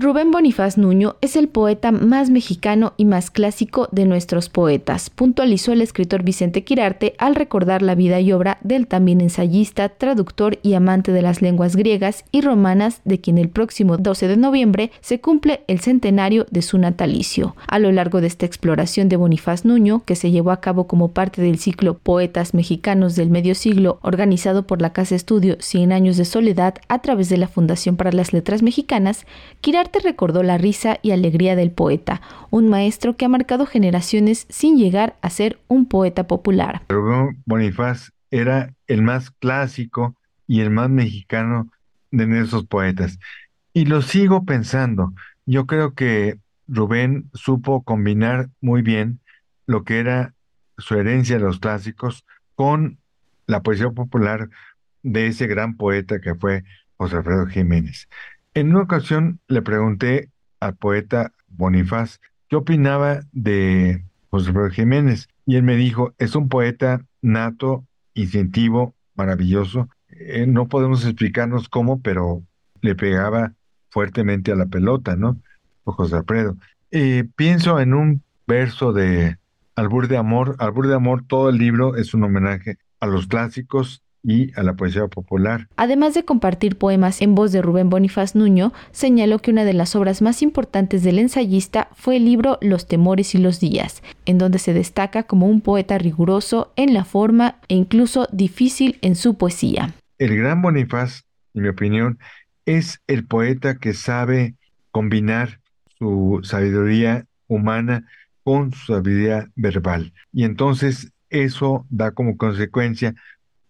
Rubén Bonifaz Nuño es el poeta más mexicano y más clásico de nuestros poetas, puntualizó el escritor Vicente Quirarte al recordar la vida y obra del también ensayista, traductor y amante de las lenguas griegas y romanas, de quien el próximo 12 de noviembre se cumple el centenario de su natalicio. A lo largo de esta exploración de Bonifaz Nuño, que se llevó a cabo como parte del ciclo Poetas Mexicanos del Medio Siglo, organizado por la Casa Estudio Cien Años de Soledad a través de la Fundación para las Letras Mexicanas, Quirarte recordó la risa y alegría del poeta, un maestro que ha marcado generaciones sin llegar a ser un poeta popular. Rubén Bonifaz era el más clásico y el más mexicano de esos poetas. Y lo sigo pensando. Yo creo que Rubén supo combinar muy bien lo que era su herencia de los clásicos con la poesía popular de ese gran poeta que fue José Alfredo Jiménez. En una ocasión le pregunté al poeta Bonifaz qué opinaba de José Alfredo Jiménez y él me dijo, es un poeta nato, incentivo, maravilloso. Eh, no podemos explicarnos cómo, pero le pegaba fuertemente a la pelota, ¿no? José Alfredo. Eh, pienso en un verso de Albur de Amor. Albur de Amor, todo el libro es un homenaje a los clásicos y a la poesía popular. Además de compartir poemas en voz de Rubén Bonifaz Nuño, señaló que una de las obras más importantes del ensayista fue el libro Los temores y los días, en donde se destaca como un poeta riguroso en la forma e incluso difícil en su poesía. El gran Bonifaz, en mi opinión, es el poeta que sabe combinar su sabiduría humana con su sabiduría verbal. Y entonces eso da como consecuencia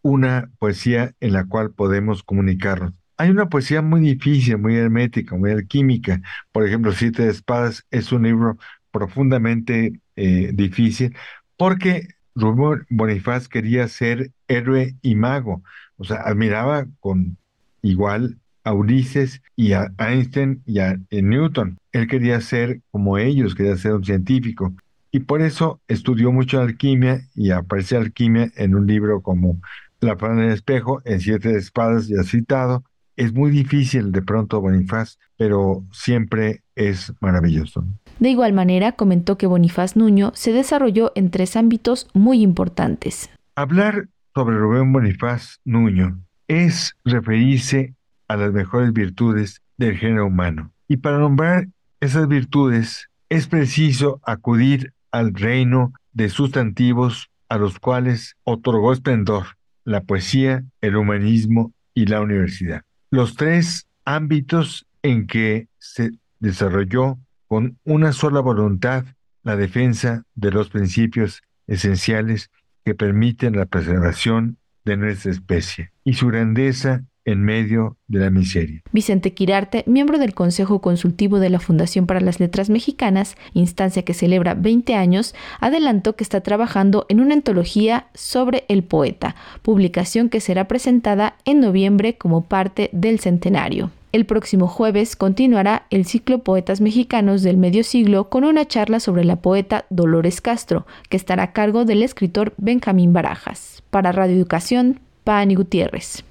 una poesía en la cual podemos comunicarnos. Hay una poesía muy difícil, muy hermética, muy alquímica. Por ejemplo, Siete de Espadas es un libro profundamente eh, difícil porque Rubén Bonifaz quería ser héroe y mago. O sea, admiraba con igual a Ulises y a Einstein y a Newton. Él quería ser como ellos, quería ser un científico. Y por eso estudió mucho alquimia y aparece alquimia en un libro como la en el espejo, en siete espadas ya citado. Es muy difícil de pronto Bonifaz, pero siempre es maravilloso. De igual manera, comentó que Bonifaz Nuño se desarrolló en tres ámbitos muy importantes. Hablar sobre Rubén Bonifaz Nuño es referirse a las mejores virtudes del género humano. Y para nombrar esas virtudes es preciso acudir al reino de sustantivos a los cuales otorgó esplendor la poesía, el humanismo y la universidad. Los tres ámbitos en que se desarrolló con una sola voluntad la defensa de los principios esenciales que permiten la preservación de nuestra especie y su grandeza en medio de la miseria. Vicente Quirarte, miembro del Consejo Consultivo de la Fundación para las Letras Mexicanas, instancia que celebra 20 años, adelantó que está trabajando en una antología sobre el poeta, publicación que será presentada en noviembre como parte del centenario. El próximo jueves continuará el ciclo Poetas Mexicanos del Medio Siglo con una charla sobre la poeta Dolores Castro, que estará a cargo del escritor Benjamín Barajas. Para Radio Educación, Pani Gutiérrez.